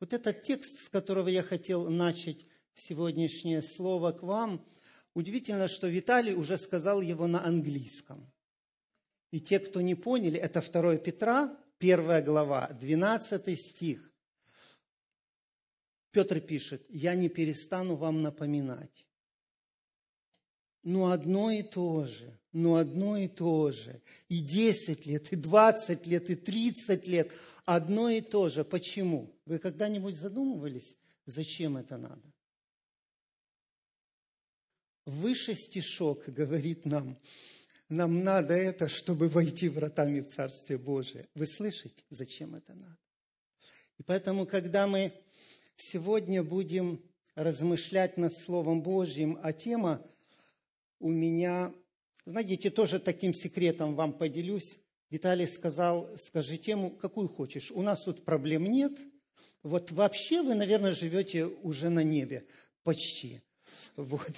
Вот этот текст, с которого я хотел начать сегодняшнее слово к вам, удивительно, что Виталий уже сказал его на английском. И те, кто не поняли, это 2 Петра, 1 глава, 12 стих. Петр пишет, я не перестану вам напоминать. Ну, одно и то же, ну, одно и то же. И 10 лет, и 20 лет, и 30 лет. Одно и то же. Почему? Вы когда-нибудь задумывались, зачем это надо? Выше стишок говорит нам, нам надо это, чтобы войти вратами в Царствие Божие. Вы слышите, зачем это надо? И поэтому, когда мы сегодня будем размышлять над Словом Божьим, а тема у меня, знаете, тоже таким секретом вам поделюсь. Виталий сказал, скажи тему, какую хочешь. У нас тут проблем нет. Вот вообще вы, наверное, живете уже на небе. Почти. Вот.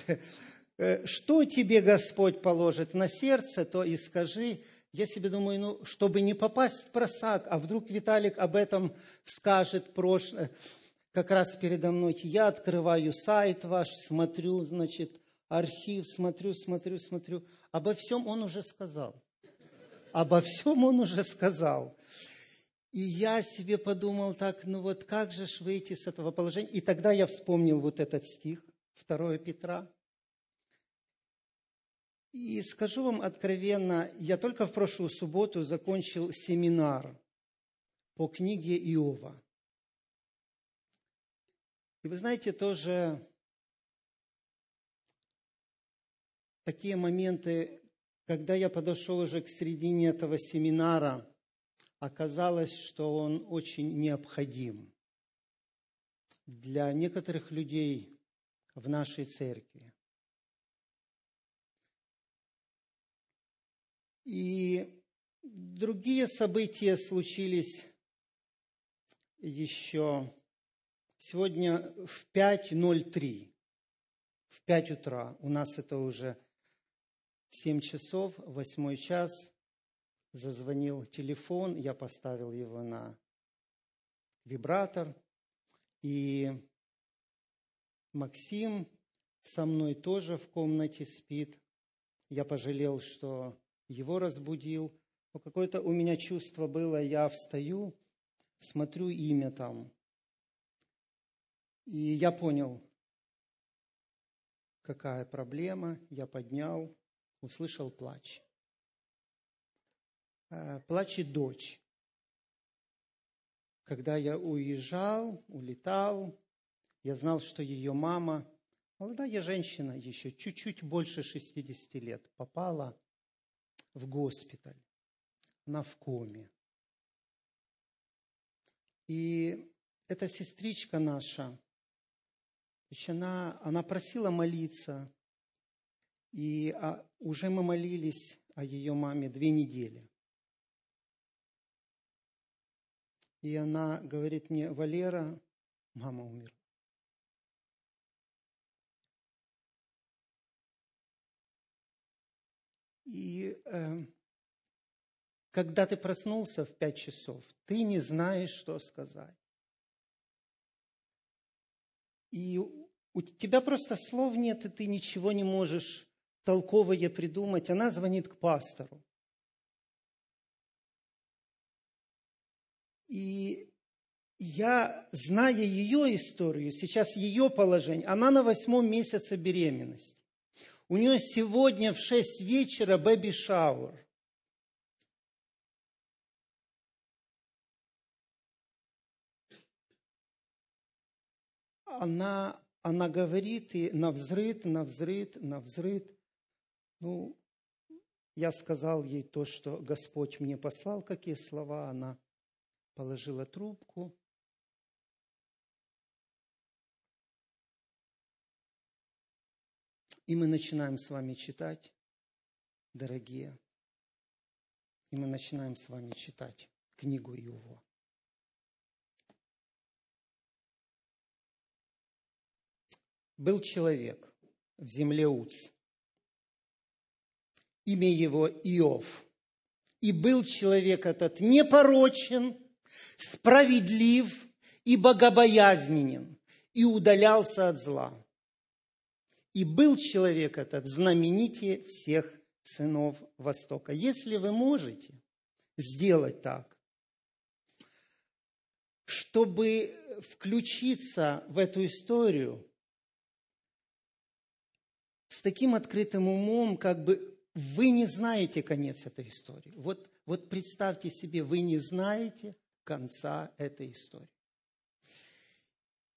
Э, что тебе Господь положит на сердце, то и скажи. Я себе думаю, ну, чтобы не попасть в просак, а вдруг Виталик об этом скажет прошлое, как раз передо мной. Я открываю сайт ваш, смотрю, значит, архив, смотрю, смотрю, смотрю. Обо всем он уже сказал. Обо всем он уже сказал. И я себе подумал так, ну вот как же ж выйти с этого положения? И тогда я вспомнил вот этот стих, 2 Петра. И скажу вам откровенно, я только в прошлую субботу закончил семинар по книге Иова. И вы знаете, тоже такие моменты, когда я подошел уже к середине этого семинара, оказалось, что он очень необходим для некоторых людей в нашей церкви. И другие события случились еще сегодня в 5.03, в 5 утра. У нас это уже 7 часов, 8 час. Зазвонил телефон, я поставил его на вибратор. И Максим со мной тоже в комнате спит. Я пожалел, что его разбудил. Но какое-то у меня чувство было, я встаю, смотрю имя там. И я понял, какая проблема, я поднял, услышал плач. Э, плачет дочь. Когда я уезжал, улетал, я знал, что ее мама, молодая женщина, еще чуть-чуть больше 60 лет, попала в госпиталь. Она в коме. И эта сестричка наша, она, она просила молиться, и а, уже мы молились о ее маме две недели. И она говорит мне, Валера, мама умерла. И э, когда ты проснулся в пять часов, ты не знаешь, что сказать. И у тебя просто слов нет, и ты ничего не можешь толковое придумать. Она звонит к пастору. И я, зная ее историю, сейчас ее положение, она на восьмом месяце беременности. У нее сегодня в 6 вечера бэби-шаур. Она, она говорит и на взрыт, на взрыт, на взрыт. Ну, я сказал ей то, что Господь мне послал, какие слова. Она положила трубку, И мы начинаем с вами читать, дорогие. И мы начинаем с вами читать книгу Иова. Был человек в земле Уц. Имя его Иов. И был человек этот непорочен, справедлив и богобоязненен, и удалялся от зла. И был человек этот знаменитее всех сынов Востока. Если вы можете сделать так, чтобы включиться в эту историю с таким открытым умом, как бы вы не знаете конец этой истории. Вот, вот представьте себе, вы не знаете конца этой истории.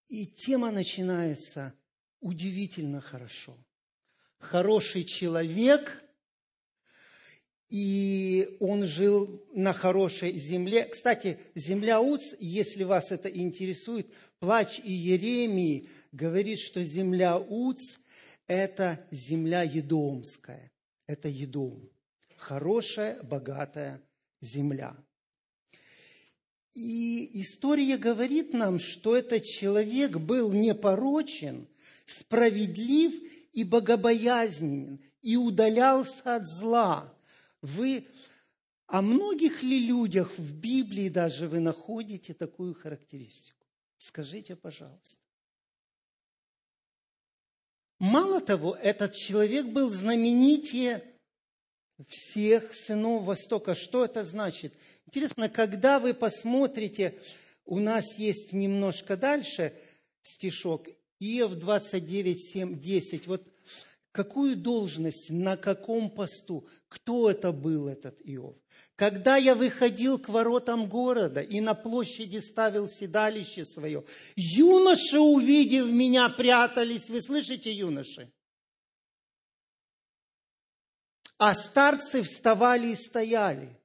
И тема начинается удивительно хорошо. Хороший человек, и он жил на хорошей земле. Кстати, земля Уц, если вас это интересует, плач и Еремии говорит, что земля Уц – это земля Едомская. Это Едом. Хорошая, богатая земля. И история говорит нам, что этот человек был непорочен, справедлив и богобоязненен, и удалялся от зла. Вы о многих ли людях в Библии даже вы находите такую характеристику? Скажите, пожалуйста. Мало того, этот человек был знаменитее всех сынов Востока. Что это значит? Интересно, когда вы посмотрите, у нас есть немножко дальше стишок, Иов 29, 7, 10. Вот какую должность, на каком посту, кто это был, этот Иов. Когда я выходил к воротам города и на площади ставил седалище свое, юноши, увидев меня, прятались. Вы слышите, юноши? А старцы вставали и стояли.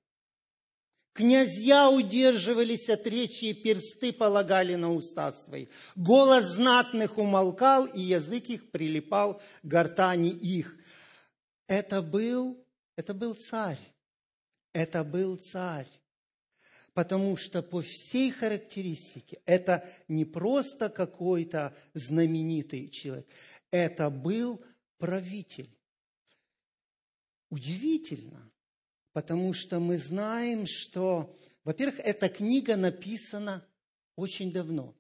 Князья удерживались от речи, и персты полагали на уста свои. Голос знатных умолкал, и язык их прилипал к гортани их. Это был, это был царь. Это был царь. Потому что по всей характеристике это не просто какой-то знаменитый человек. Это был правитель. Удивительно, потому что мы знаем, что, во-первых, эта книга написана очень давно.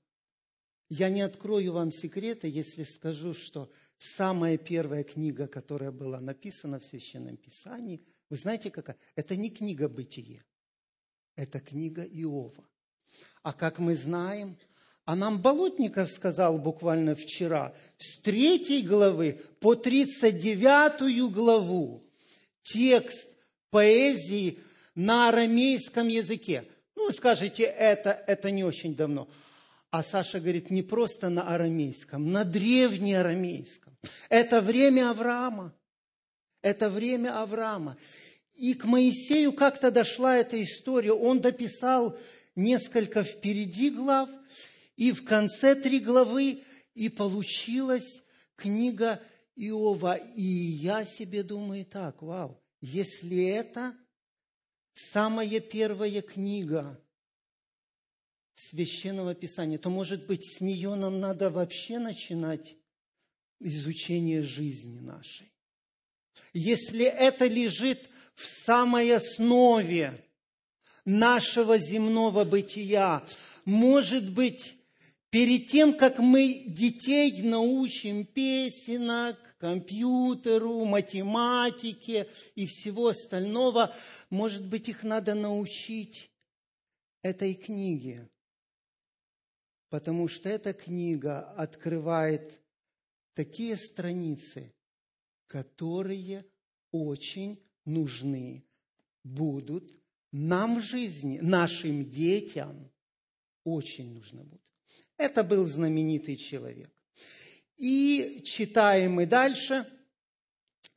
Я не открою вам секреты, если скажу, что самая первая книга, которая была написана в Священном Писании, вы знаете какая? Это не книга «Бытие», это книга Иова. А как мы знаем, а нам Болотников сказал буквально вчера, с третьей главы по тридцать девятую главу текст поэзии на арамейском языке. Ну, скажете, это, это не очень давно. А Саша говорит, не просто на арамейском, на древнеарамейском. Это время Авраама. Это время Авраама. И к Моисею как-то дошла эта история. Он дописал несколько впереди глав, и в конце три главы, и получилась книга Иова. И я себе думаю так, вау, если это самая первая книга Священного Писания, то, может быть, с нее нам надо вообще начинать изучение жизни нашей. Если это лежит в самой основе нашего земного бытия, может быть, перед тем, как мы детей научим песенок, компьютеру, математике и всего остального, может быть, их надо научить этой книге. Потому что эта книга открывает такие страницы, которые очень нужны будут нам в жизни, нашим детям очень нужны будут. Это был знаменитый человек. И читаем мы дальше.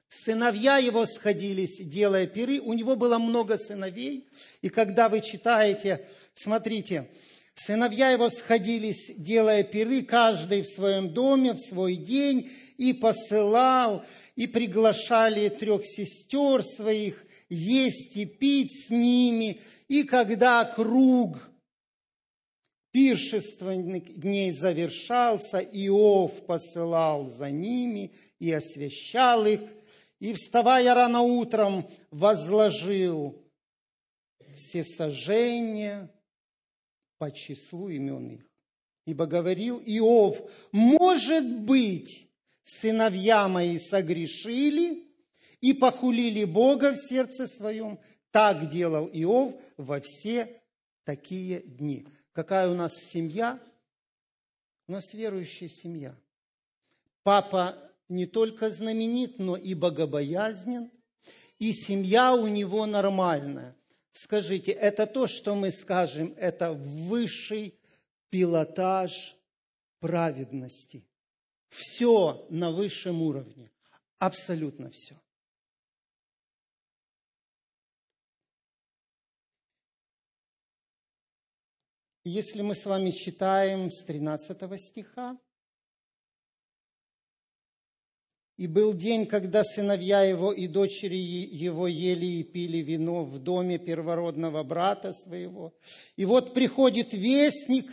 Сыновья его сходились, делая пиры. У него было много сыновей. И когда вы читаете, смотрите, сыновья его сходились, делая пиры, каждый в своем доме, в свой день, и посылал, и приглашали трех сестер своих есть и пить с ними. И когда круг пиршественных дней завершался, Иов посылал за ними и освящал их, и, вставая рано утром, возложил все сожжения по числу имен их. Ибо говорил Иов, может быть, сыновья мои согрешили и похулили Бога в сердце своем. Так делал Иов во все такие дни. Какая у нас семья? У нас верующая семья. Папа не только знаменит, но и богобоязнен, и семья у него нормальная. Скажите, это то, что мы скажем, это высший пилотаж праведности. Все на высшем уровне. Абсолютно все. Если мы с вами читаем с 13 стиха, И был день, когда сыновья его и дочери его ели и пили вино в доме первородного брата своего. И вот приходит вестник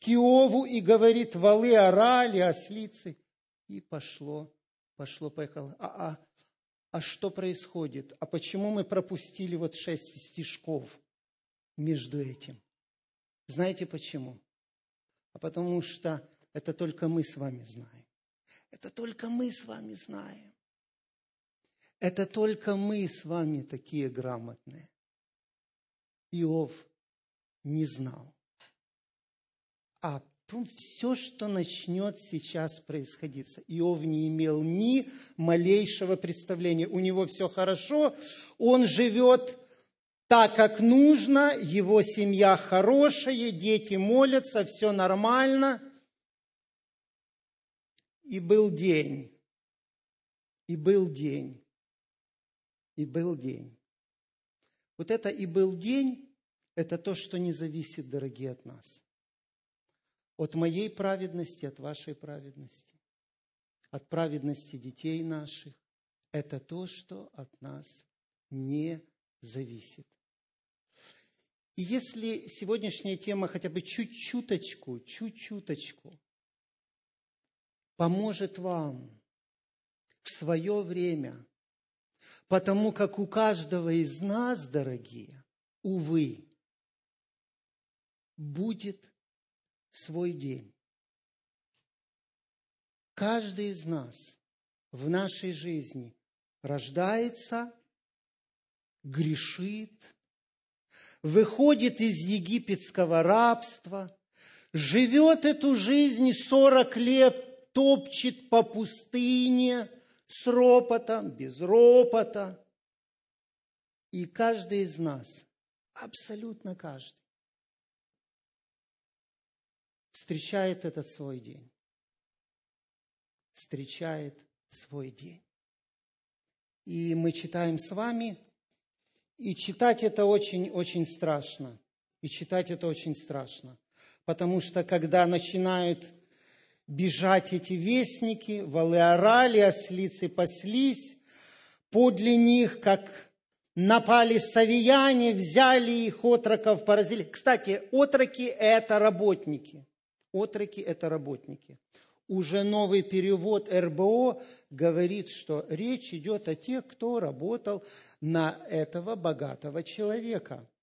к Иову и говорит, валы орали, ослицы. И пошло, пошло, поехало. А, а, а что происходит? А почему мы пропустили вот шесть стишков между этим? Знаете почему? А потому что это только мы с вами знаем. Это только мы с вами знаем. Это только мы с вами такие грамотные. Иов не знал. А потом все, что начнет сейчас происходить. Иов не имел ни малейшего представления. У него все хорошо, он живет так, как нужно, его семья хорошая, дети молятся, все нормально – и был день, и был день, и был день. Вот это и был день, это то, что не зависит, дорогие, от нас. От моей праведности, от вашей праведности, от праведности детей наших. Это то, что от нас не зависит. И если сегодняшняя тема хотя бы чуть-чуточку, чуть-чуточку поможет вам в свое время, потому как у каждого из нас, дорогие, увы, будет свой день. Каждый из нас в нашей жизни рождается, грешит, выходит из египетского рабства, живет эту жизнь 40 лет топчет по пустыне с ропотом, без ропота. И каждый из нас, абсолютно каждый, встречает этот свой день. Встречает свой день. И мы читаем с вами, и читать это очень-очень страшно. И читать это очень страшно. Потому что когда начинают бежать эти вестники, валы орали, ослицы паслись, подле них, как напали савияне, взяли их, отроков поразили. Кстати, отроки – это работники. Отроки – это работники. Уже новый перевод РБО говорит, что речь идет о тех, кто работал на этого богатого человека –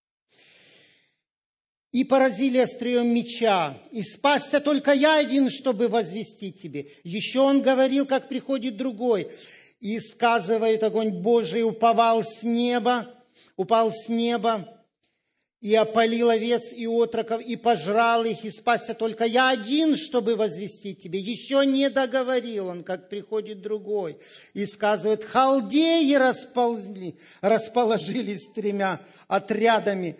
и поразили острием меча, и спасся только я один, чтобы возвестить тебе. Еще он говорил, как приходит другой, и сказывает огонь Божий, уповал с неба, упал с неба, и опалил овец и отроков, и пожрал их, и спасся только я один, чтобы возвестить тебе. Еще не договорил он, как приходит другой, и сказывает, халдеи расползли, расположились тремя отрядами,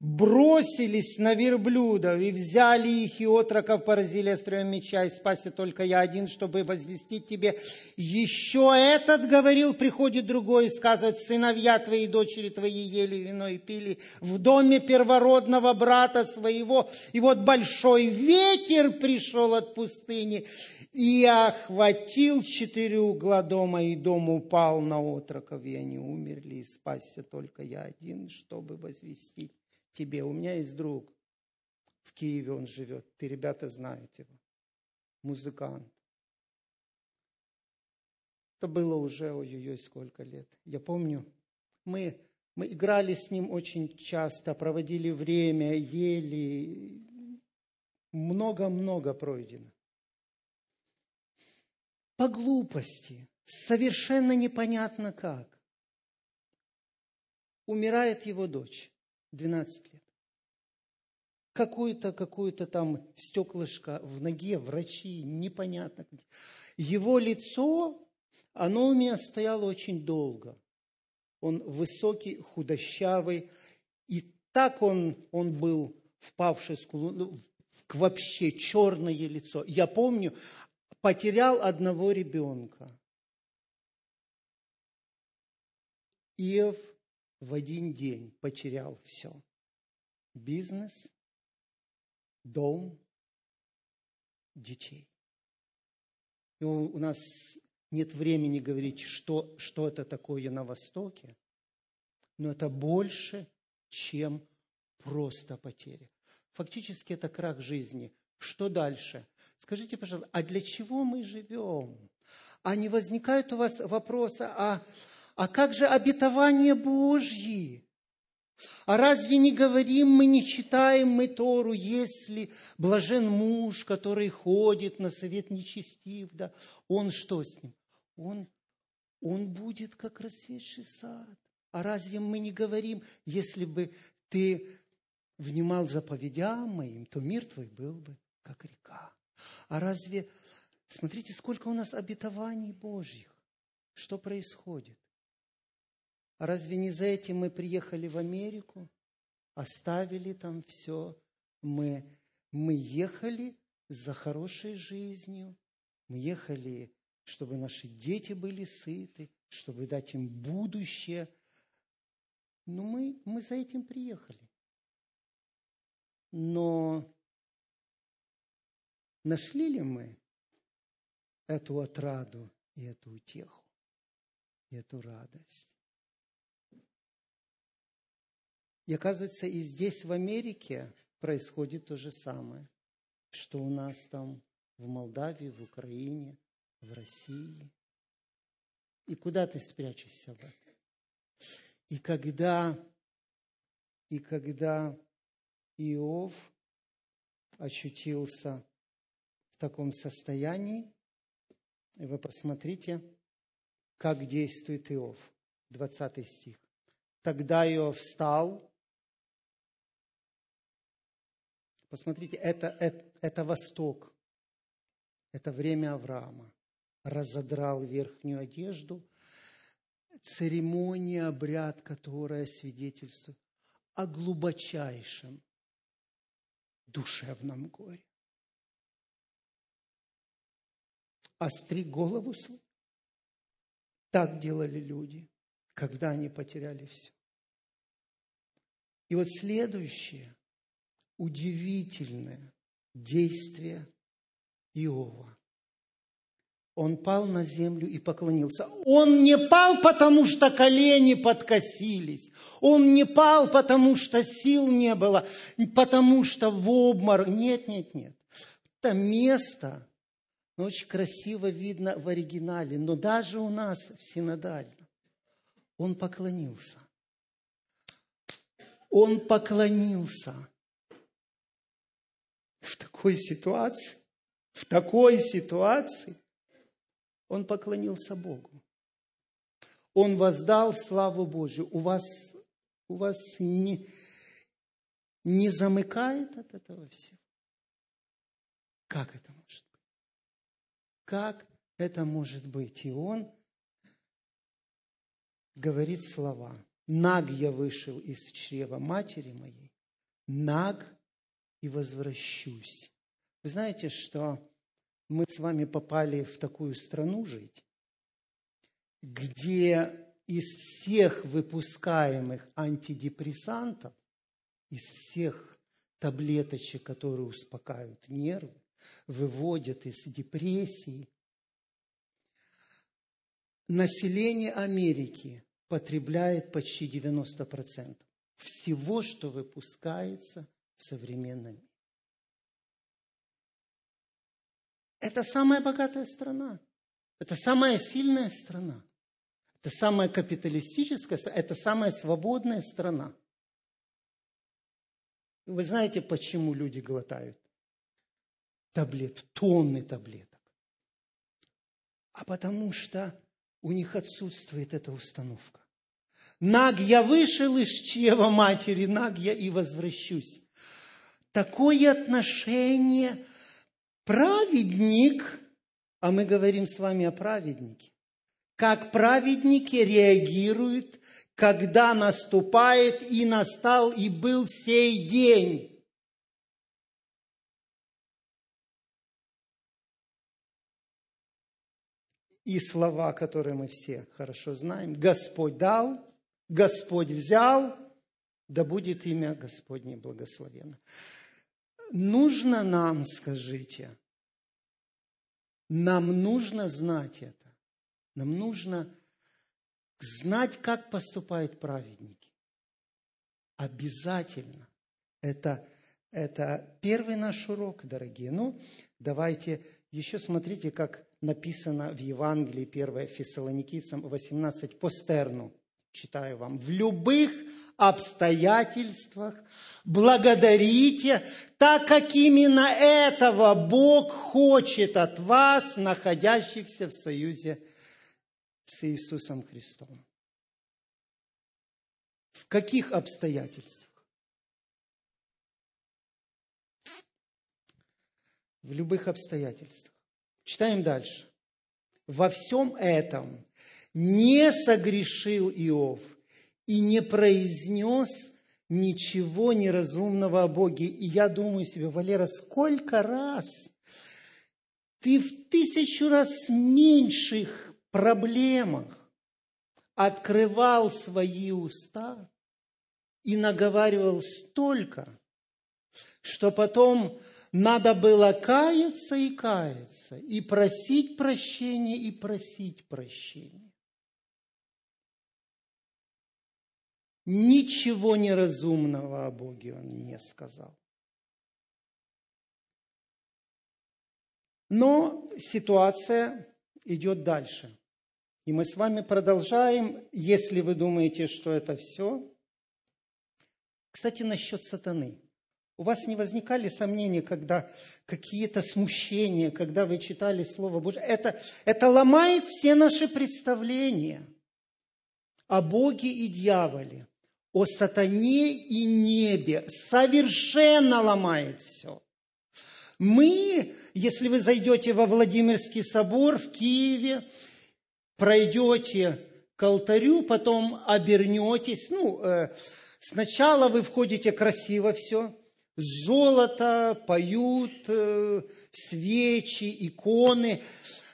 бросились на верблюдов и взяли их, и отроков поразили острием меча, и спасся только я один, чтобы возвестить тебе. Еще этот, говорил, приходит другой и сказывает, сыновья твои, дочери твои ели вино и пили в доме первородного брата своего. И вот большой ветер пришел от пустыни, и охватил четыре угла дома, и дом упал на отроков, и они умерли, и спасся только я один, чтобы возвестить тебе. У меня есть друг, в Киеве он живет, ты, ребята, знаете его, музыкант. Это было уже, ой-ой-ой, сколько лет. Я помню, мы, мы играли с ним очень часто, проводили время, ели. много-много пройдено. По глупости, совершенно непонятно как. Умирает его дочь, 12 лет. Какое-то, какое-то там стеклышко в ноге, врачи, непонятно. Его лицо, оно у меня стояло очень долго. Он высокий, худощавый, и так он, он был впавший скулу, ну, вообще черное лицо. Я помню, потерял одного ребенка. Иов в один день потерял все. Бизнес, дом, детей. И у нас нет времени говорить, что, что это такое на Востоке, но это больше, чем просто потеря. Фактически это крах жизни. Что дальше? Скажите, пожалуйста, а для чего мы живем? А не возникают у вас вопросы, а, а как же обетование Божьи? А разве не говорим мы, не читаем мы Тору, если блажен муж, который ходит на совет нечестив, да, он что с ним? Он, он будет как расцветший сад. А разве мы не говорим, если бы ты внимал заповедям моим, то мир твой был бы как река. А разве, смотрите, сколько у нас обетований Божьих. Что происходит? Разве не за этим мы приехали в Америку, оставили там все? Мы, мы ехали за хорошей жизнью, мы ехали, чтобы наши дети были сыты, чтобы дать им будущее. Но мы, мы за этим приехали. Но нашли ли мы эту отраду и эту утеху, и эту радость? И оказывается, и здесь, в Америке, происходит то же самое, что у нас там в Молдавии, в Украине, в России. И куда ты спрячешься в этом? И когда, и когда Иов очутился в таком состоянии, вы посмотрите, как действует Иов. 20 стих. Тогда Иов встал, Посмотрите, это, это, это Восток. Это время Авраама. Разодрал верхнюю одежду. Церемония, обряд, которая свидетельствует о глубочайшем душевном горе. Остри голову свою. Так делали люди, когда они потеряли все. И вот следующее удивительное действие Иова. Он пал на землю и поклонился. Он не пал, потому что колени подкосились. Он не пал, потому что сил не было, потому что в обмор. Нет, нет, нет. Это место ну, очень красиво видно в оригинале, но даже у нас в синодальном. Он поклонился. Он поклонился в такой ситуации, в такой ситуации он поклонился Богу. Он воздал славу Божию. У вас, у вас не, не замыкает от этого всего? Как это может быть? Как это может быть? И он говорит слова. Наг я вышел из чрева матери моей. Наг и возвращусь. Вы знаете, что мы с вами попали в такую страну жить, где из всех выпускаемых антидепрессантов, из всех таблеточек, которые успокаивают нервы, выводят из депрессии, население Америки потребляет почти 90% всего, что выпускается в современном мире. Это самая богатая страна. Это самая сильная страна. Это самая капиталистическая страна. Это самая свободная страна. Вы знаете, почему люди глотают? таблет, тонны таблеток. А потому что у них отсутствует эта установка. Наг я вышел из чрева матери, наг я и возвращусь. Такое отношение праведник, а мы говорим с вами о праведнике, как праведники реагируют, когда наступает и настал и был сей день. И слова, которые мы все хорошо знаем. Господь дал, Господь взял, да будет имя Господне благословено. Нужно нам, скажите, нам нужно знать это. Нам нужно знать, как поступают праведники. Обязательно. Это, это первый наш урок, дорогие. Ну, давайте еще смотрите, как написано в Евангелии 1 Фессалоникийцам 18 по Стерну читаю вам, в любых обстоятельствах благодарите, так как именно этого Бог хочет от вас, находящихся в союзе с Иисусом Христом. В каких обстоятельствах? В любых обстоятельствах. Читаем дальше. Во всем этом не согрешил Иов и не произнес ничего неразумного о Боге. И я думаю себе, Валера, сколько раз ты в тысячу раз меньших проблемах открывал свои уста и наговаривал столько, что потом надо было каяться и каяться, и просить прощения, и просить прощения. Ничего неразумного о Боге он не сказал. Но ситуация идет дальше. И мы с вами продолжаем, если вы думаете, что это все. Кстати, насчет сатаны. У вас не возникали сомнения, когда какие-то смущения, когда вы читали Слово Божье? Это, это ломает все наши представления о Боге и дьяволе о сатане и небе. Совершенно ломает все. Мы, если вы зайдете во Владимирский собор в Киеве, пройдете к алтарю, потом обернетесь. Ну, э, сначала вы входите красиво все, золото, поют, э, свечи, иконы.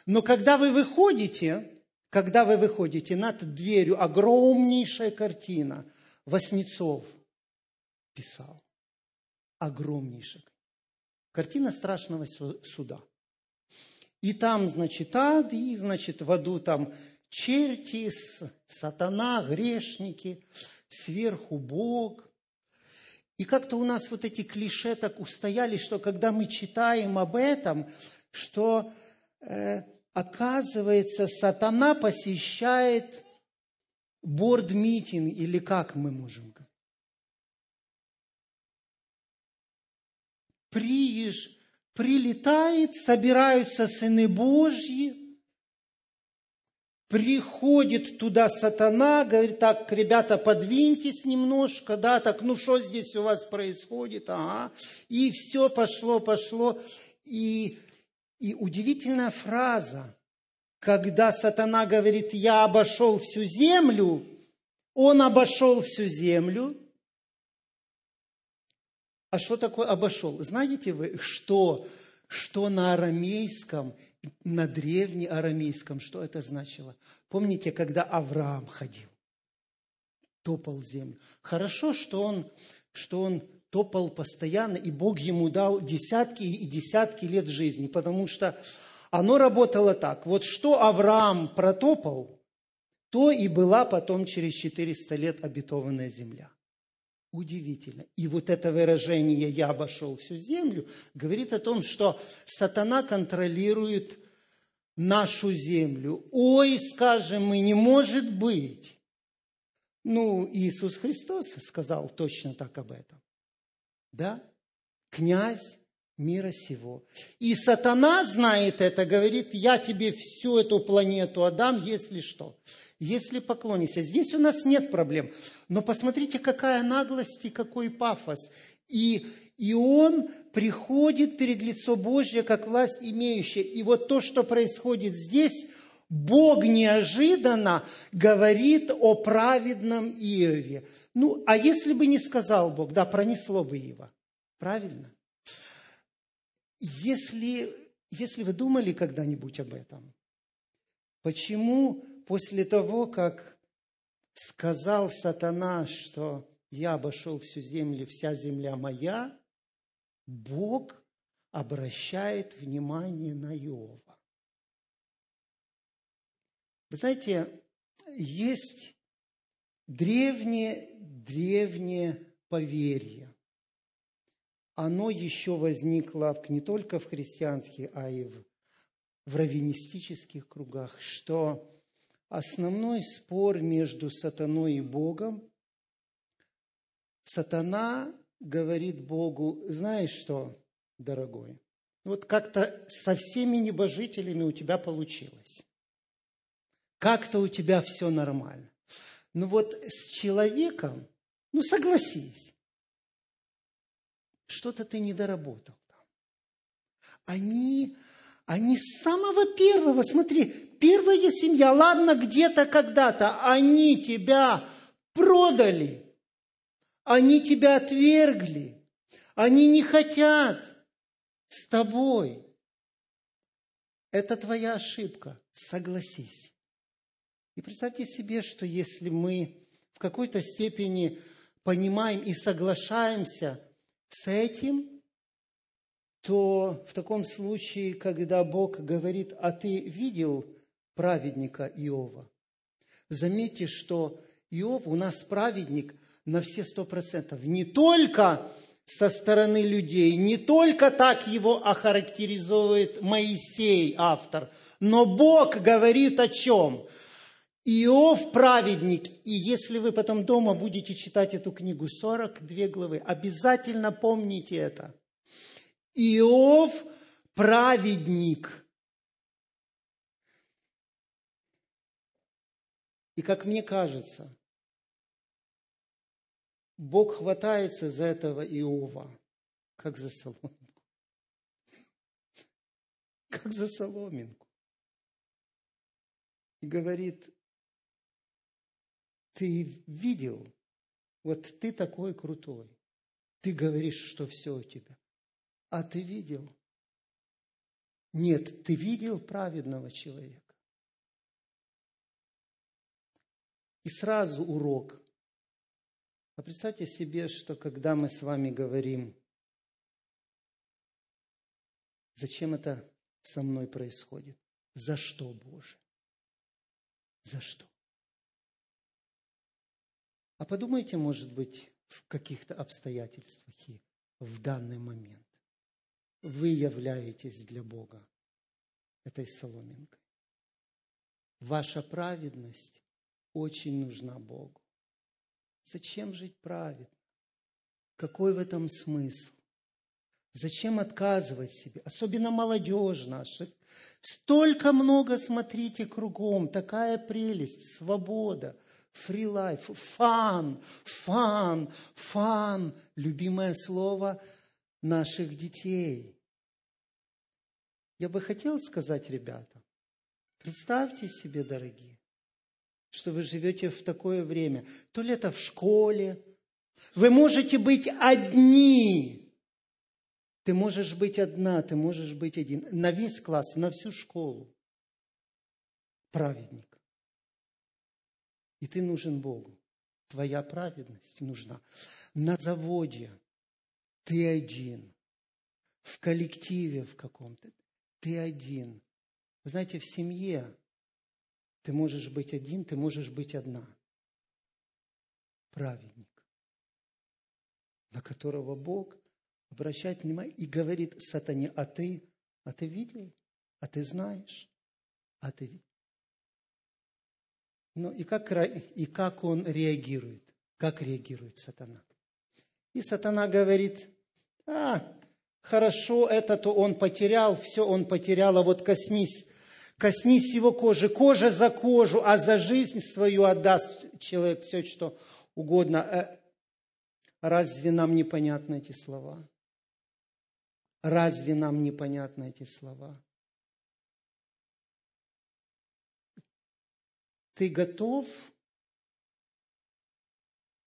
Но когда вы выходите, когда вы выходите над дверью, огромнейшая картина – Воснецов писал. Огромнейшая. Картина страшного суда. И там, значит, ад, и, значит, в аду там черти, сатана, грешники, сверху Бог. И как-то у нас вот эти клише так устояли, что когда мы читаем об этом, что э, оказывается, сатана посещает борд-митинг или как мы можем говорить? Приезж, прилетает, собираются сыны Божьи, приходит туда сатана, говорит, так, ребята, подвиньтесь немножко, да, так, ну что здесь у вас происходит, ага, и все пошло, пошло, и, и удивительная фраза, когда сатана говорит, я обошел всю землю, он обошел всю землю. А что такое обошел? Знаете вы, что, что на арамейском, на древнеарамейском, что это значило? Помните, когда Авраам ходил, топал землю? Хорошо, что он, что он топал постоянно, и Бог ему дал десятки и десятки лет жизни, потому что оно работало так. Вот что Авраам протопал, то и была потом через 400 лет обетованная земля. Удивительно. И вот это выражение «я обошел всю землю» говорит о том, что сатана контролирует нашу землю. Ой, скажем мы, не может быть. Ну, Иисус Христос сказал точно так об этом. Да? Князь мира сего. И сатана знает это, говорит, я тебе всю эту планету отдам, если что. Если поклонишься. Здесь у нас нет проблем. Но посмотрите, какая наглость и какой пафос. И, и он приходит перед лицо Божье, как власть имеющая. И вот то, что происходит здесь, Бог неожиданно говорит о праведном Иове. Ну, а если бы не сказал Бог, да, пронесло бы его. Правильно? Если, если вы думали когда-нибудь об этом, почему после того, как сказал сатана, что я обошел всю землю, вся земля моя, Бог обращает внимание на Иова. Вы знаете, есть древнее, древнее поверье. Оно еще возникло не только в христианских, а и в, в раввинистических кругах, что основной спор между сатаной и Богом, сатана говорит Богу, знаешь что, дорогой, вот как-то со всеми небожителями у тебя получилось. Как-то у тебя все нормально. Ну вот с человеком, ну согласись, что-то ты не доработал там. Они, они с самого первого, смотри, первая семья, ладно, где-то когда-то, они тебя продали, они тебя отвергли, они не хотят с тобой. Это твоя ошибка, согласись. И представьте себе, что если мы в какой-то степени понимаем и соглашаемся с этим, то в таком случае, когда Бог говорит, а ты видел праведника Иова, заметьте, что Иов у нас праведник на все сто процентов. Не только со стороны людей, не только так его охарактеризует Моисей, автор, но Бог говорит о чем? Иов праведник. И если вы потом дома будете читать эту книгу, 42 главы, обязательно помните это. Иов праведник. И как мне кажется, Бог хватается за этого Иова, как за соломинку. Как за соломинку. И говорит, ты видел, вот ты такой крутой, ты говоришь, что все у тебя, а ты видел? Нет, ты видел праведного человека. И сразу урок. А представьте себе, что когда мы с вами говорим, зачем это со мной происходит? За что, Боже? За что? А подумайте, может быть, в каких-то обстоятельствах и в данный момент вы являетесь для Бога этой соломинкой. Ваша праведность очень нужна Богу. Зачем жить праведно? Какой в этом смысл? Зачем отказывать себе? Особенно молодежь наша. Столько много смотрите кругом, такая прелесть, свобода – life, fun, fun, fun, любимое слово наших детей. Я бы хотел сказать, ребята, представьте себе, дорогие, что вы живете в такое время. То ли это в школе, вы можете быть одни. Ты можешь быть одна, ты можешь быть один. На весь класс, на всю школу. Праведник. И ты нужен Богу. Твоя праведность нужна. На заводе ты один. В коллективе в каком-то ты один. Вы знаете, в семье ты можешь быть один, ты можешь быть одна. Праведник, на которого Бог обращает внимание и говорит сатане, а ты, а ты видел, а ты знаешь, а ты. Ну и как, и как он реагирует? Как реагирует сатана? И сатана говорит, а, хорошо это, то он потерял, все он потерял, а вот коснись, коснись его кожи, кожа за кожу, а за жизнь свою отдаст человек все, что угодно. Э, разве нам непонятны эти слова? Разве нам непонятны эти слова? Ты готов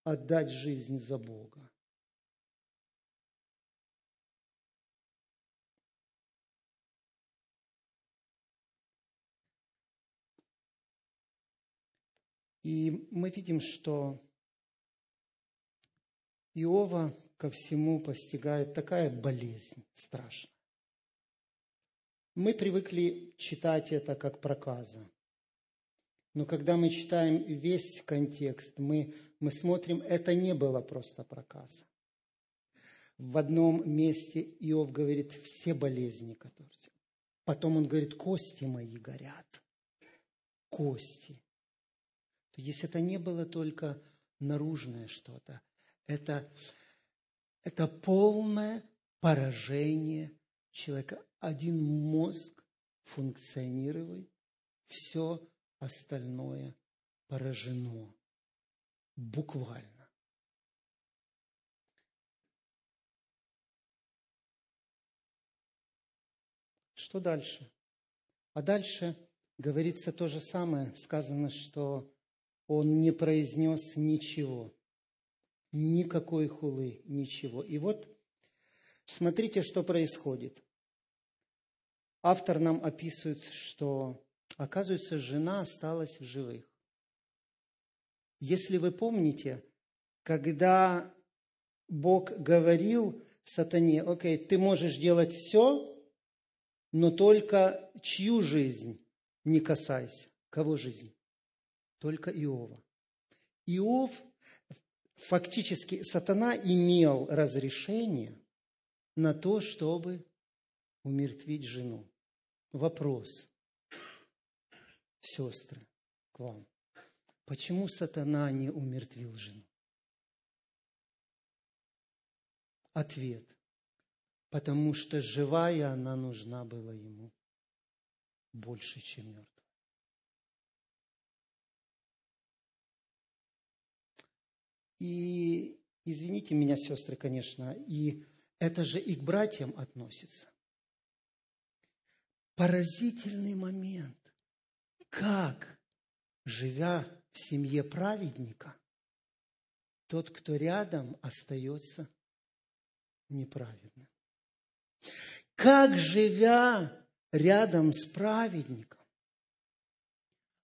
отдать жизнь за Бога? И мы видим, что Иова ко всему постигает такая болезнь страшная. Мы привыкли читать это как проказа. Но когда мы читаем весь контекст, мы, мы смотрим, это не было просто проказа. В одном месте Иов говорит, все болезни, которые... Потом он говорит, кости мои горят. Кости. То есть это не было только наружное что-то, это, это полное поражение человека. Один мозг функционирует, все остальное поражено. Буквально. Что дальше? А дальше говорится то же самое. Сказано, что он не произнес ничего никакой хулы, ничего. И вот смотрите, что происходит. Автор нам описывает, что, оказывается, жена осталась в живых. Если вы помните, когда Бог говорил сатане, окей, ты можешь делать все, но только чью жизнь не касайся. Кого жизнь? Только Иова. Иов фактически сатана имел разрешение на то, чтобы умертвить жену. Вопрос, сестры, к вам. Почему сатана не умертвил жену? Ответ. Потому что живая она нужна была ему больше, чем мертвая. И извините меня, сестры, конечно, и это же и к братьям относится. Поразительный момент. Как, живя в семье праведника, тот, кто рядом, остается неправедным. Как, живя рядом с праведником,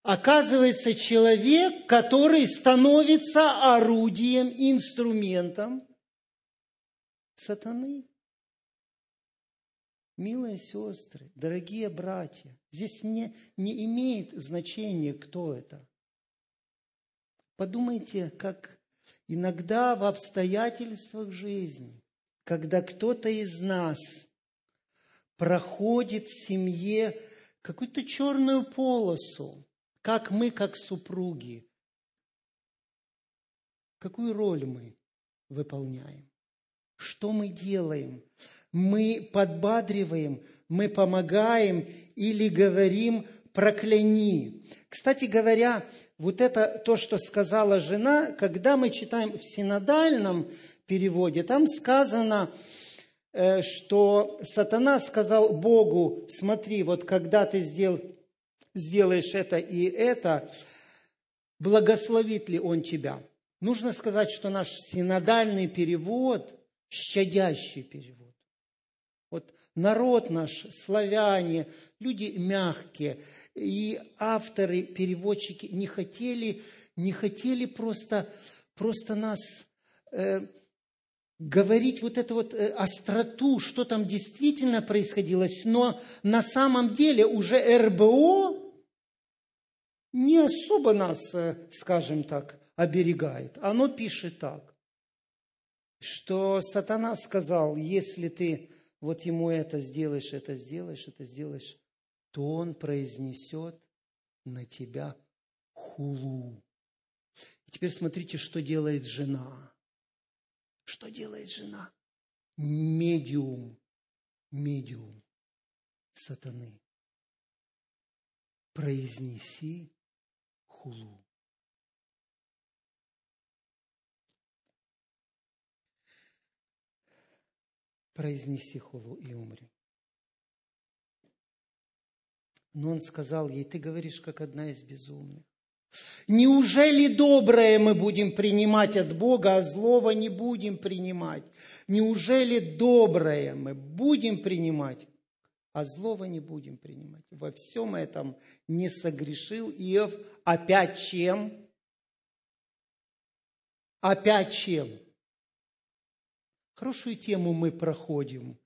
оказывается человек, который становится орудием, инструментом сатаны. Милые сестры, дорогие братья, здесь не, не имеет значения, кто это. Подумайте, как иногда в обстоятельствах жизни, когда кто-то из нас проходит в семье какую-то черную полосу, как мы, как супруги, какую роль мы выполняем? Что мы делаем? Мы подбадриваем, мы помогаем или говорим прокляни. Кстати говоря, вот это то, что сказала жена, когда мы читаем в синодальном переводе, там сказано, э, что сатана сказал Богу, смотри, вот когда ты сделал сделаешь это и это, благословит ли Он тебя? Нужно сказать, что наш синодальный перевод – щадящий перевод. Вот народ наш, славяне, люди мягкие, и авторы, переводчики не хотели, не хотели просто, просто нас э, говорить вот эту вот э, остроту, что там действительно происходило, но на самом деле уже РБО не особо нас, э, скажем так, оберегает. Оно пишет так, что сатана сказал, если ты вот ему это сделаешь, это сделаешь, это сделаешь, то он произнесет на тебя хулу. И теперь смотрите, что делает жена. Что делает жена? Медиум медиум сатаны. Произнеси хулу. Произнеси хулу и умри. Но он сказал ей, ты говоришь, как одна из безумных. Неужели доброе мы будем принимать от Бога, а злого не будем принимать? Неужели доброе мы будем принимать, а злого не будем принимать? Во всем этом не согрешил Иов. Опять чем? Опять чем? Хорошую тему мы проходим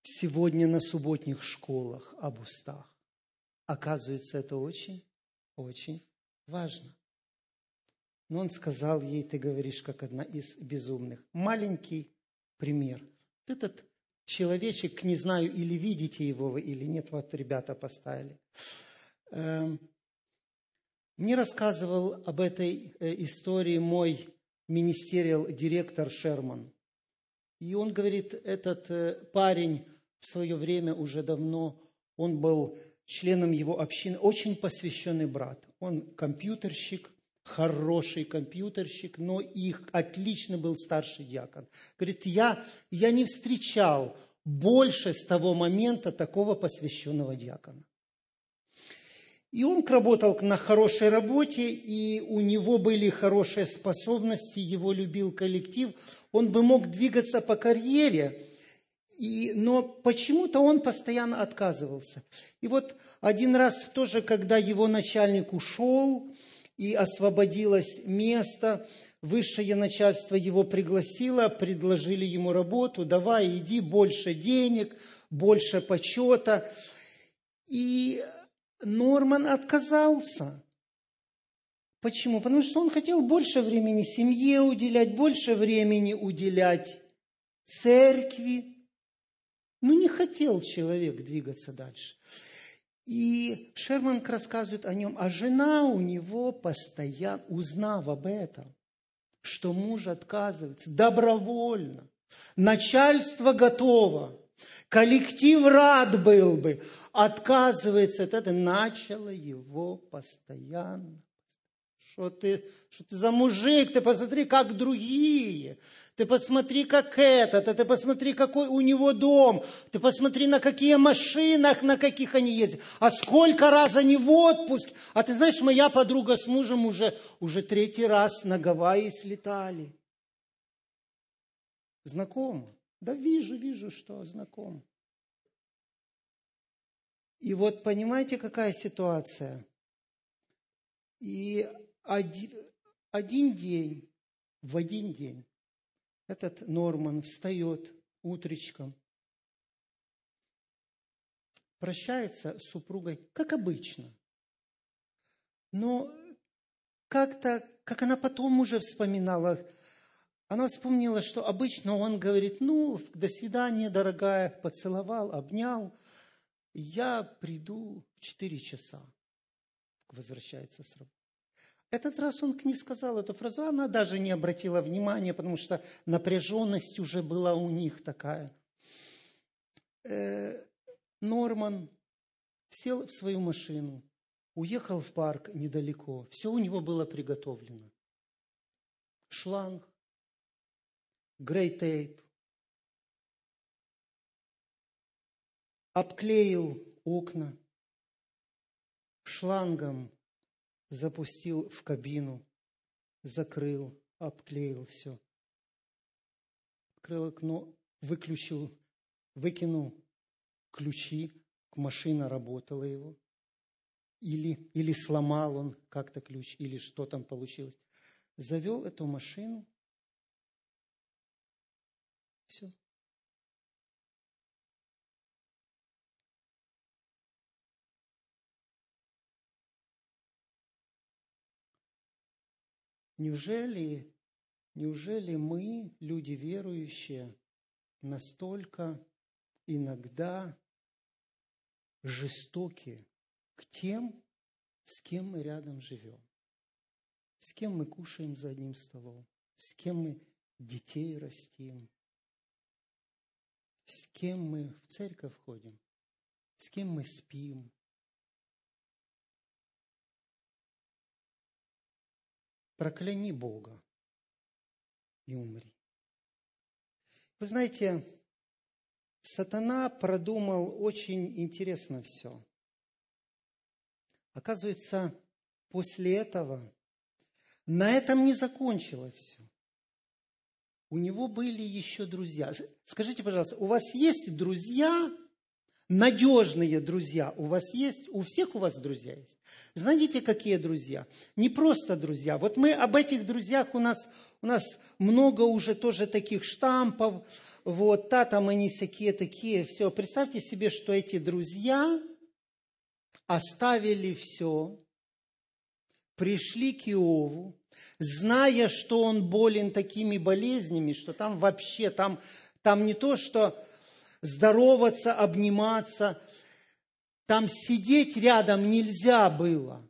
сегодня на субботних школах об устах. Оказывается, это очень, очень важно. Но он сказал ей, ты говоришь, как одна из безумных. Маленький пример. Этот человечек, не знаю, или видите его вы, или нет, вот ребята поставили. Эм, мне рассказывал об этой э, истории мой министериал директор Шерман. И он говорит, этот э, парень в свое время уже давно, он был членом его общины, очень посвященный брат. Он компьютерщик, хороший компьютерщик, но их отлично был старший диакон. Говорит, я, я не встречал больше с того момента такого посвященного диакона. И он работал на хорошей работе, и у него были хорошие способности, его любил коллектив. Он бы мог двигаться по карьере, и, но почему-то он постоянно отказывался. И вот один раз тоже, когда его начальник ушел и освободилось место, высшее начальство его пригласило, предложили ему работу, давай, иди, больше денег, больше почета. И Норман отказался. Почему? Потому что он хотел больше времени семье уделять, больше времени уделять церкви. Ну, не хотел человек двигаться дальше. И Шерман рассказывает о нем, а жена у него постоянно, узнав об этом, что муж отказывается добровольно, начальство готово, коллектив рад был бы, отказывается от этого, начало его постоянно. Что ты, что ты за мужик, ты посмотри, как другие. Ты посмотри, как этот, ты посмотри, какой у него дом, ты посмотри, на какие машинах, на каких они ездят, а сколько раз они в отпуск. А ты знаешь, моя подруга с мужем уже, уже третий раз на Гавайи слетали. Знакомо? Да вижу, вижу, что знаком. И вот понимаете, какая ситуация? И один, один день, в один день этот Норман встает утречком, прощается с супругой, как обычно. Но как-то, как она потом уже вспоминала, она вспомнила, что обычно он говорит, ну, до свидания, дорогая, поцеловал, обнял, я приду в 4 часа, возвращается с работы. Этот раз он не сказал эту фразу, она даже не обратила внимания, потому что напряженность уже была у них такая. Э, Норман сел в свою машину, уехал в парк недалеко. Все у него было приготовлено. Шланг, грей-тейп, обклеил окна, шлангом запустил в кабину, закрыл, обклеил все. Открыл окно, выключил, выкинул ключи, машина работала его. Или, или сломал он как-то ключ, или что там получилось. Завел эту машину. Все. Неужели, неужели мы, люди верующие, настолько иногда жестоки к тем, с кем мы рядом живем, с кем мы кушаем за одним столом, с кем мы детей растим, с кем мы в церковь ходим, с кем мы спим. Прокляни Бога и умри. Вы знаете, сатана продумал очень интересно все. Оказывается, после этого на этом не закончилось все. У него были еще друзья. Скажите, пожалуйста, у вас есть друзья, надежные друзья у вас есть? У всех у вас друзья есть? Знаете, какие друзья? Не просто друзья. Вот мы об этих друзьях у нас, у нас много уже тоже таких штампов. Вот, та там они всякие такие, все. Представьте себе, что эти друзья оставили все, пришли к Иову, зная, что он болен такими болезнями, что там вообще, там, там не то, что здороваться, обниматься, там сидеть рядом нельзя было.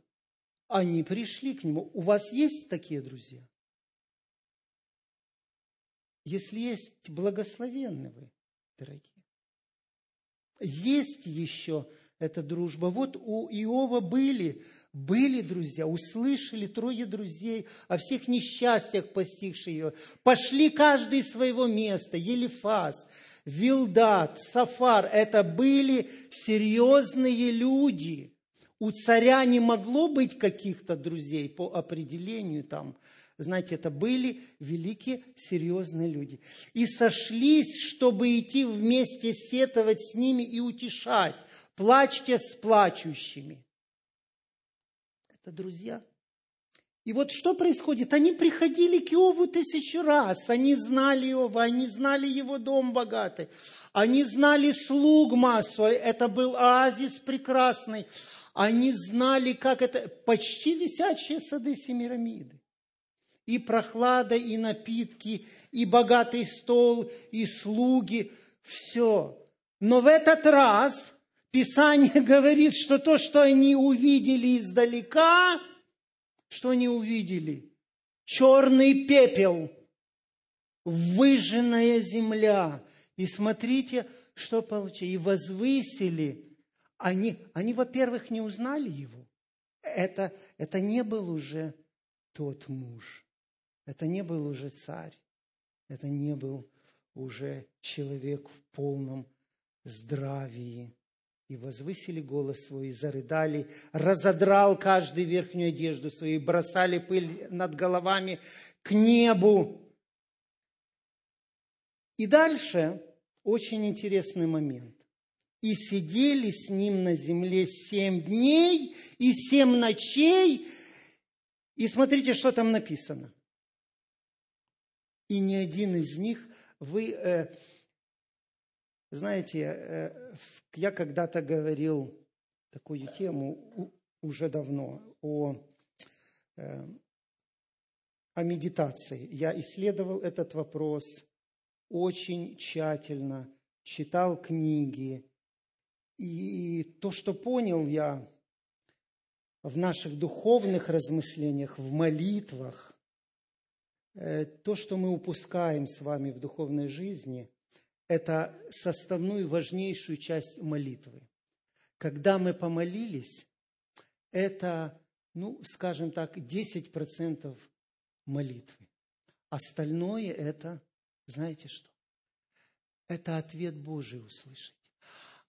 Они пришли к нему. У вас есть такие друзья? Если есть, благословенны вы, дорогие. Есть еще эта дружба. Вот у Иова были были друзья, услышали трое друзей о всех несчастьях, постигших ее. Пошли каждый из своего места. Елифас, Вилдат, Сафар. Это были серьезные люди. У царя не могло быть каких-то друзей по определению там. Знаете, это были великие, серьезные люди. И сошлись, чтобы идти вместе сетовать с ними и утешать. Плачьте с плачущими это друзья. И вот что происходит? Они приходили к Иову тысячу раз. Они знали Иова, они знали его дом богатый. Они знали слуг массу. Это был оазис прекрасный. Они знали, как это... Почти висячие сады Семирамиды. И прохлада, и напитки, и богатый стол, и слуги. Все. Но в этот раз Писание говорит, что то, что они увидели издалека, что они увидели? Черный пепел, выжженная земля. И смотрите, что получили. И возвысили. Они, они во-первых, не узнали его. Это, это не был уже тот муж. Это не был уже царь. Это не был уже человек в полном здравии и возвысили голос свой, и зарыдали, разодрал каждый верхнюю одежду свою, и бросали пыль над головами к небу. И дальше очень интересный момент. И сидели с ним на земле семь дней и семь ночей. И смотрите, что там написано. И ни один из них, вы э, знаете, э, я когда-то говорил такую тему уже давно о, э, о медитации. Я исследовал этот вопрос очень тщательно, читал книги. И то, что понял я в наших духовных размышлениях, в молитвах, э, то, что мы упускаем с вами в духовной жизни – это составную важнейшую часть молитвы. Когда мы помолились, это, ну, скажем так, 10% молитвы. Остальное это, знаете что? Это ответ Божий услышать.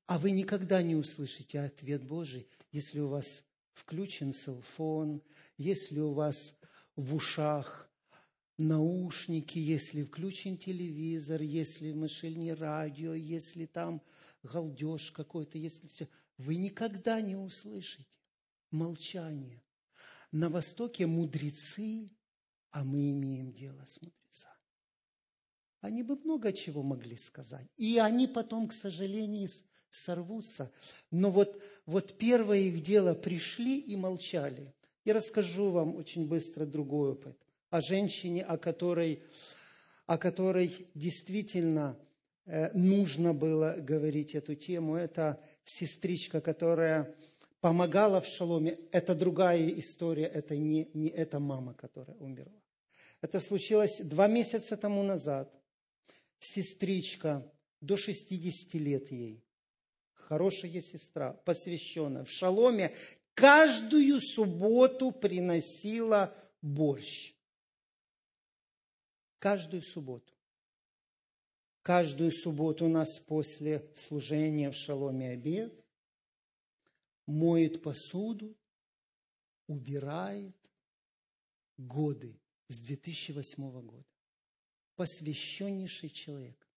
А вы никогда не услышите ответ Божий, если у вас включен селфон, если у вас в ушах наушники, если включен телевизор, если в машине радио, если там галдеж какой-то, если все. Вы никогда не услышите молчание. На Востоке мудрецы, а мы имеем дело с мудрецами. Они бы много чего могли сказать. И они потом, к сожалению, сорвутся. Но вот, вот первое их дело пришли и молчали. Я расскажу вам очень быстро другой опыт о женщине, о которой, о которой действительно э, нужно было говорить эту тему. Это сестричка, которая помогала в шаломе. Это другая история, это не, не эта мама, которая умерла. Это случилось два месяца тому назад. Сестричка до 60 лет ей. Хорошая сестра, посвященная. В шаломе каждую субботу приносила борщ. Каждую субботу. Каждую субботу у нас после служения в шаломе обед. Моет посуду, убирает годы с 2008 года. Посвященнейший человек.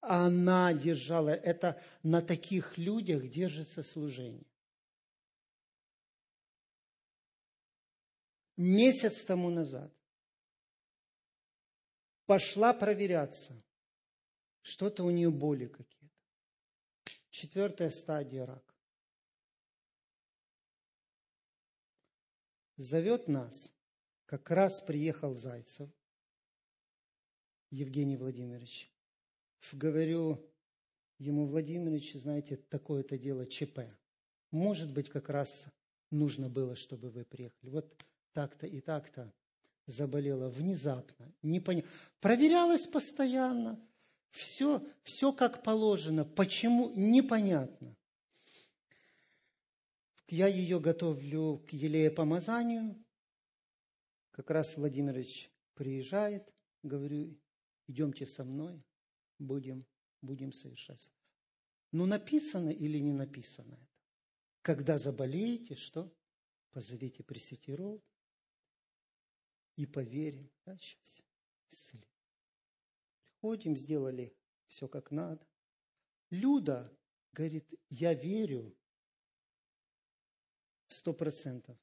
Она держала, это на таких людях держится служение. Месяц тому назад пошла проверяться. Что-то у нее боли какие-то. Четвертая стадия рака. Зовет нас. Как раз приехал Зайцев, Евгений Владимирович. Говорю ему, Владимирович, знаете, такое-то дело ЧП. Может быть, как раз нужно было, чтобы вы приехали. Вот так-то и так-то заболела внезапно, не поня... проверялась постоянно, все, все как положено. Почему? Непонятно. Я ее готовлю к елеепомазанию. Как раз Владимирович приезжает, говорю, идемте со мной, будем, будем совершать. Ну, написано или не написано это? Когда заболеете, что? Позовите Пресвитеров, и поверим. Да, сейчас исцелим. Приходим, сделали все как надо. Люда говорит, я верю сто процентов,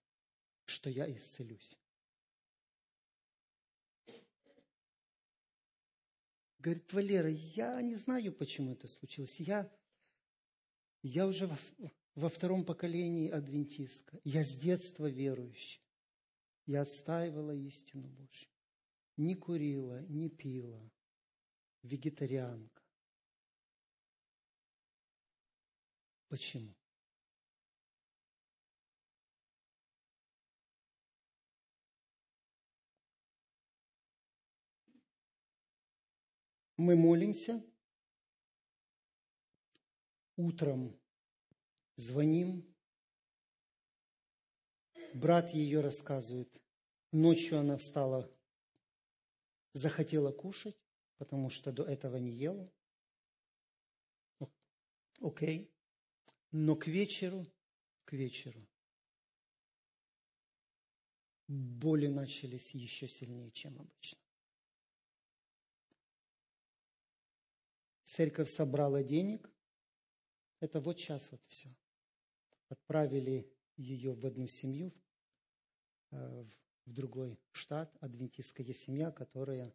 что я исцелюсь. Говорит, Валера, я не знаю, почему это случилось. Я, я уже во, во втором поколении адвентистка. Я с детства верующий. Я отстаивала истину Божью. Не курила, не пила. Вегетарианка. Почему? Мы молимся, утром звоним, брат ее рассказывает, ночью она встала, захотела кушать, потому что до этого не ела. Окей. Но к вечеру, к вечеру боли начались еще сильнее, чем обычно. Церковь собрала денег. Это вот сейчас вот все. Отправили ее в одну семью, Э, в другой штат, адвентистская семья, которая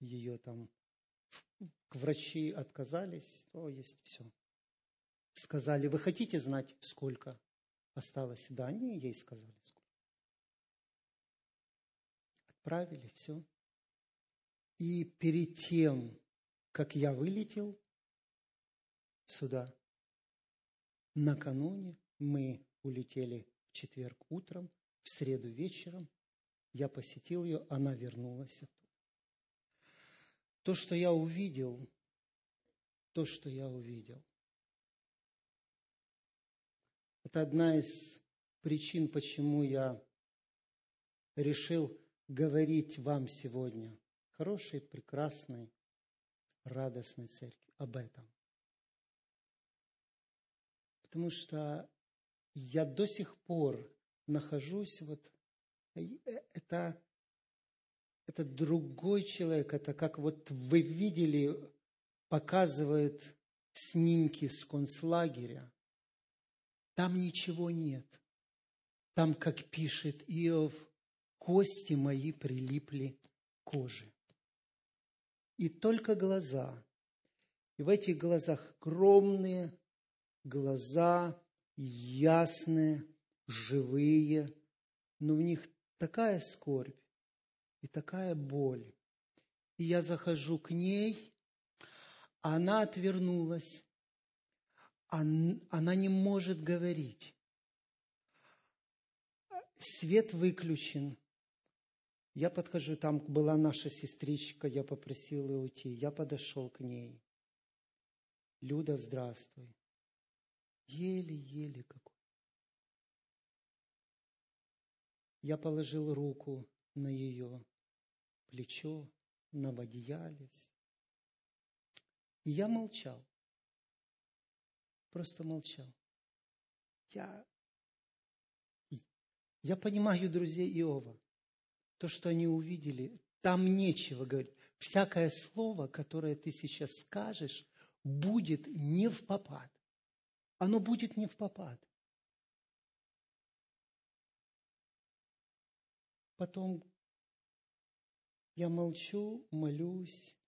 ее там к врачи отказались, то есть все. Сказали, вы хотите знать, сколько осталось? Да, они ей сказали, сколько. Отправили, все. И перед тем, как я вылетел сюда, накануне мы улетели в четверг утром, в среду вечером я посетил ее, она вернулась оттуда. То, что я увидел, то, что я увидел, это одна из причин, почему я решил говорить вам сегодня, хорошей, прекрасной, радостной церкви, об этом. Потому что я до сих пор нахожусь, вот э, это, это другой человек, это как вот вы видели, показывает снимки с концлагеря. Там ничего нет. Там, как пишет Иов, кости мои прилипли к коже. И только глаза. И в этих глазах огромные глаза, ясные, живые, но в них такая скорбь и такая боль. И я захожу к ней, она отвернулась, она не может говорить. Свет выключен. Я подхожу, там была наша сестричка, я попросил ее уйти. Я подошел к ней. Люда, здравствуй. Еле-еле какой. Я положил руку на ее плечо, на одеялец. И я молчал. Просто молчал. Я, я понимаю друзей Иова. То, что они увидели, там нечего говорить. Всякое слово, которое ты сейчас скажешь, будет не в попад. Оно будет не в попад. Потом я молчу, молюсь,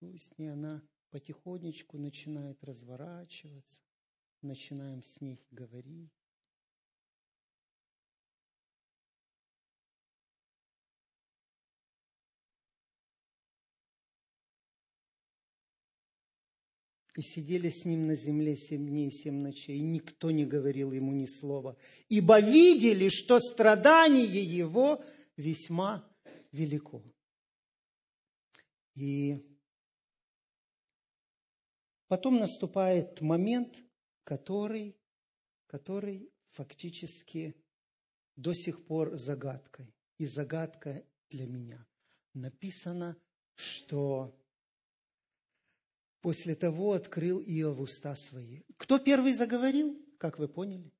пусть не она потихонечку начинает разворачиваться, начинаем с ней говорить. И сидели с ним на земле семь дней и семь ночей, и никто не говорил ему ни слова. Ибо видели, что страдание его весьма велико. И потом наступает момент, который, который фактически до сих пор загадкой. И загадка для меня. Написано, что После того открыл Иов уста свои. Кто первый заговорил, как вы поняли?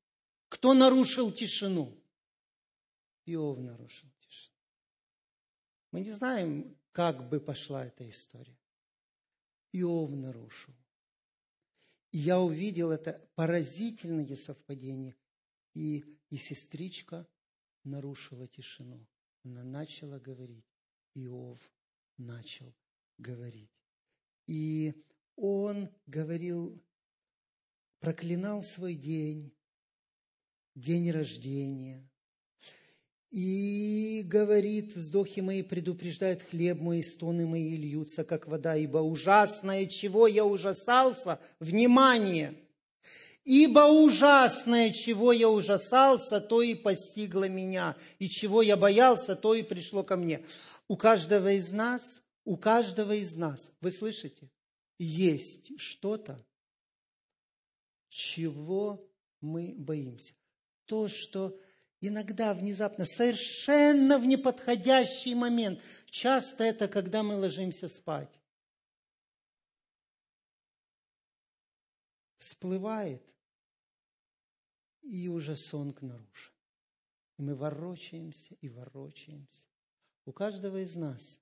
Кто нарушил тишину? Иов нарушил тишину. Мы не знаем, как бы пошла эта история. Иов нарушил. И я увидел это поразительное совпадение. И, и сестричка нарушила тишину. Она начала говорить. Иов начал говорить. И он говорил, проклинал свой день, день рождения. И говорит, вздохи мои предупреждают хлеб мой, стоны мои льются, как вода, ибо ужасное, чего я ужасался, внимание, ибо ужасное, чего я ужасался, то и постигло меня, и чего я боялся, то и пришло ко мне. У каждого из нас, у каждого из нас, вы слышите, есть что-то, чего мы боимся. То, что иногда внезапно, совершенно в неподходящий момент, часто это когда мы ложимся спать, всплывает, и уже сон нарушен. И мы ворочаемся и ворочаемся. У каждого из нас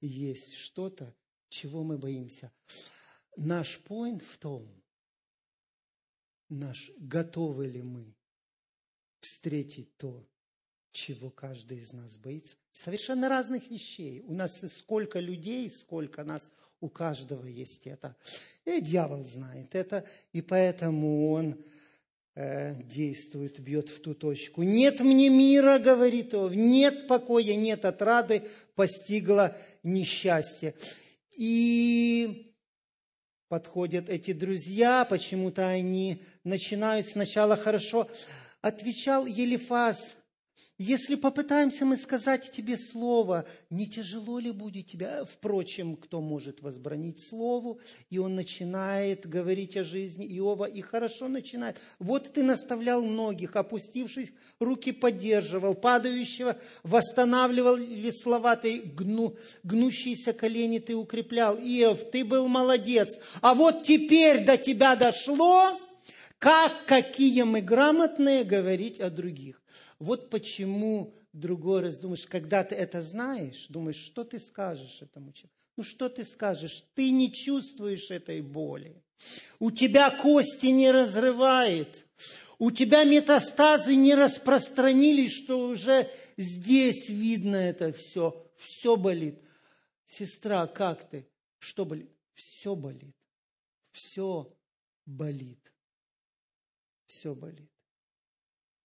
есть что-то, чего мы боимся. Наш поинт в том, наш, готовы ли мы встретить то, чего каждый из нас боится. Совершенно разных вещей. У нас сколько людей, сколько нас, у каждого есть это. И дьявол знает это, и поэтому он э, действует, бьет в ту точку. Нет мне мира, говорит он, нет покоя, нет отрады, постигло несчастье. И подходят эти друзья, почему-то они начинают сначала хорошо. Отвечал Елифаз, если попытаемся мы сказать тебе слово, не тяжело ли будет тебя? Впрочем, кто может возбранить слову? И он начинает говорить о жизни Иова, и хорошо начинает. Вот ты наставлял многих, опустившись, руки поддерживал, падающего восстанавливал весловатые, гну, гнущиеся колени ты укреплял. Иов, ты был молодец. А вот теперь до тебя дошло, как какие мы грамотные говорить о других. Вот почему другой раз думаешь, когда ты это знаешь, думаешь, что ты скажешь этому человеку? Ну что ты скажешь? Ты не чувствуешь этой боли. У тебя кости не разрывает. У тебя метастазы не распространились, что уже здесь видно это все. Все болит. Сестра, как ты? Что болит? Все болит. Все болит. Все болит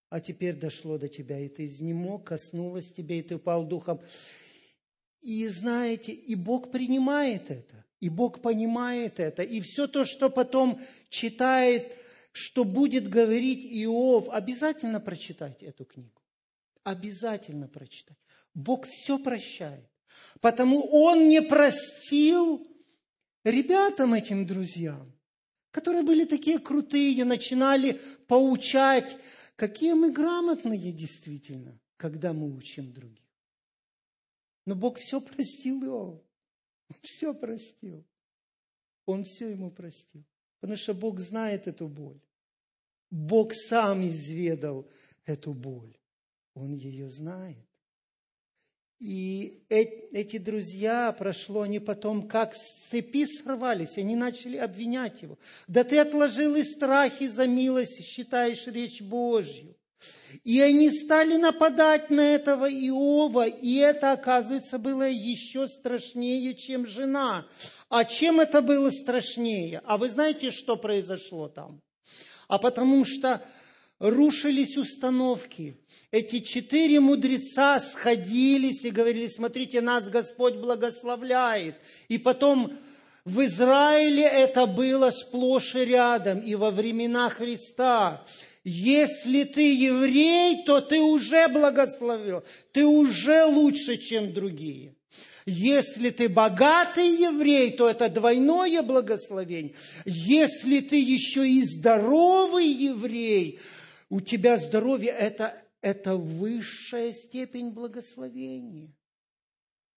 а теперь дошло до тебя, и ты изнемог, коснулась тебя, и ты упал духом. И знаете, и Бог принимает это, и Бог понимает это, и все то, что потом читает, что будет говорить Иов, обязательно прочитайте эту книгу. обязательно прочитать. Бог все прощает. Потому Он не простил ребятам этим друзьям, которые были такие крутые, начинали поучать, какие мы грамотные действительно, когда мы учим других. Но Бог все простил Иову. Все простил. Он все ему простил. Потому что Бог знает эту боль. Бог сам изведал эту боль. Он ее знает. И эти друзья прошло, они потом как с цепи сорвались, они начали обвинять его. Да ты отложил и страхи за милость, считаешь речь Божью. И они стали нападать на этого Иова, и это, оказывается, было еще страшнее, чем жена. А чем это было страшнее? А вы знаете, что произошло там? А потому что рушились установки. Эти четыре мудреца сходились и говорили, смотрите, нас Господь благословляет. И потом в Израиле это было сплошь и рядом, и во времена Христа. Если ты еврей, то ты уже благословен, ты уже лучше, чем другие. Если ты богатый еврей, то это двойное благословение. Если ты еще и здоровый еврей, у тебя здоровье это, это высшая степень благословения.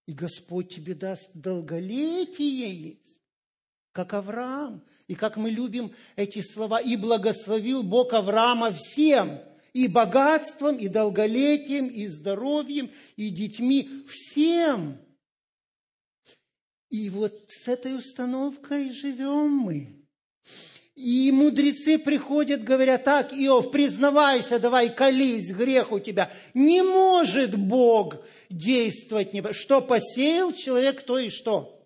И Господь тебе даст долголетие есть, как Авраам. И как мы любим эти слова, и благословил Бог Авраама всем, и богатством, и долголетием, и здоровьем, и детьми, всем. И вот с этой установкой живем мы. И мудрецы приходят, говорят, так, Иов, признавайся, давай, колись, грех у тебя. Не может Бог действовать. Не... Что посеял человек, то и что?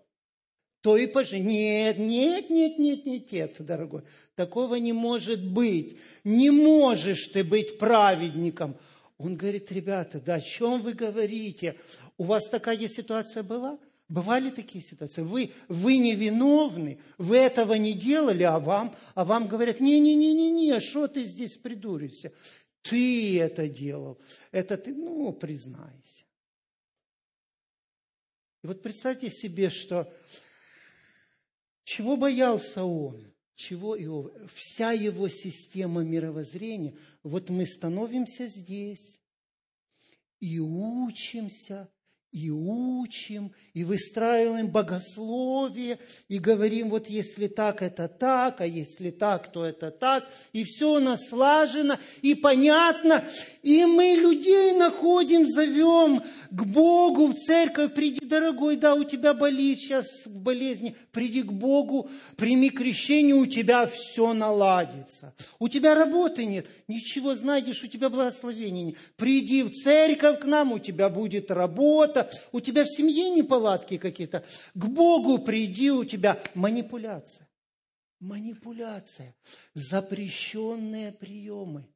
То и пожи. Нет, нет, нет, нет, нет, нет, дорогой. Такого не может быть. Не можешь ты быть праведником. Он говорит, ребята, да о чем вы говорите? У вас такая ситуация была? Бывали такие ситуации. Вы, вы невиновны, вы этого не делали, а вам, а вам говорят, не-не-не-не-не, что ты здесь придуришься? Ты это делал. Это ты, ну, признайся. И вот представьте себе, что чего боялся он, чего его, вся его система мировоззрения. Вот мы становимся здесь и учимся и учим, и выстраиваем богословие, и говорим, вот если так, это так, а если так, то это так, и все у нас слажено и понятно, и мы людей находим, зовем к Богу, в церковь, приди, дорогой, да, у тебя болит сейчас болезни, приди к Богу, прими крещение, у тебя все наладится. У тебя работы нет, ничего знаешь, у тебя благословения нет. Приди в церковь к нам, у тебя будет работа, у тебя в семье неполадки какие-то. К Богу приди, у тебя манипуляция. Манипуляция. Запрещенные приемы.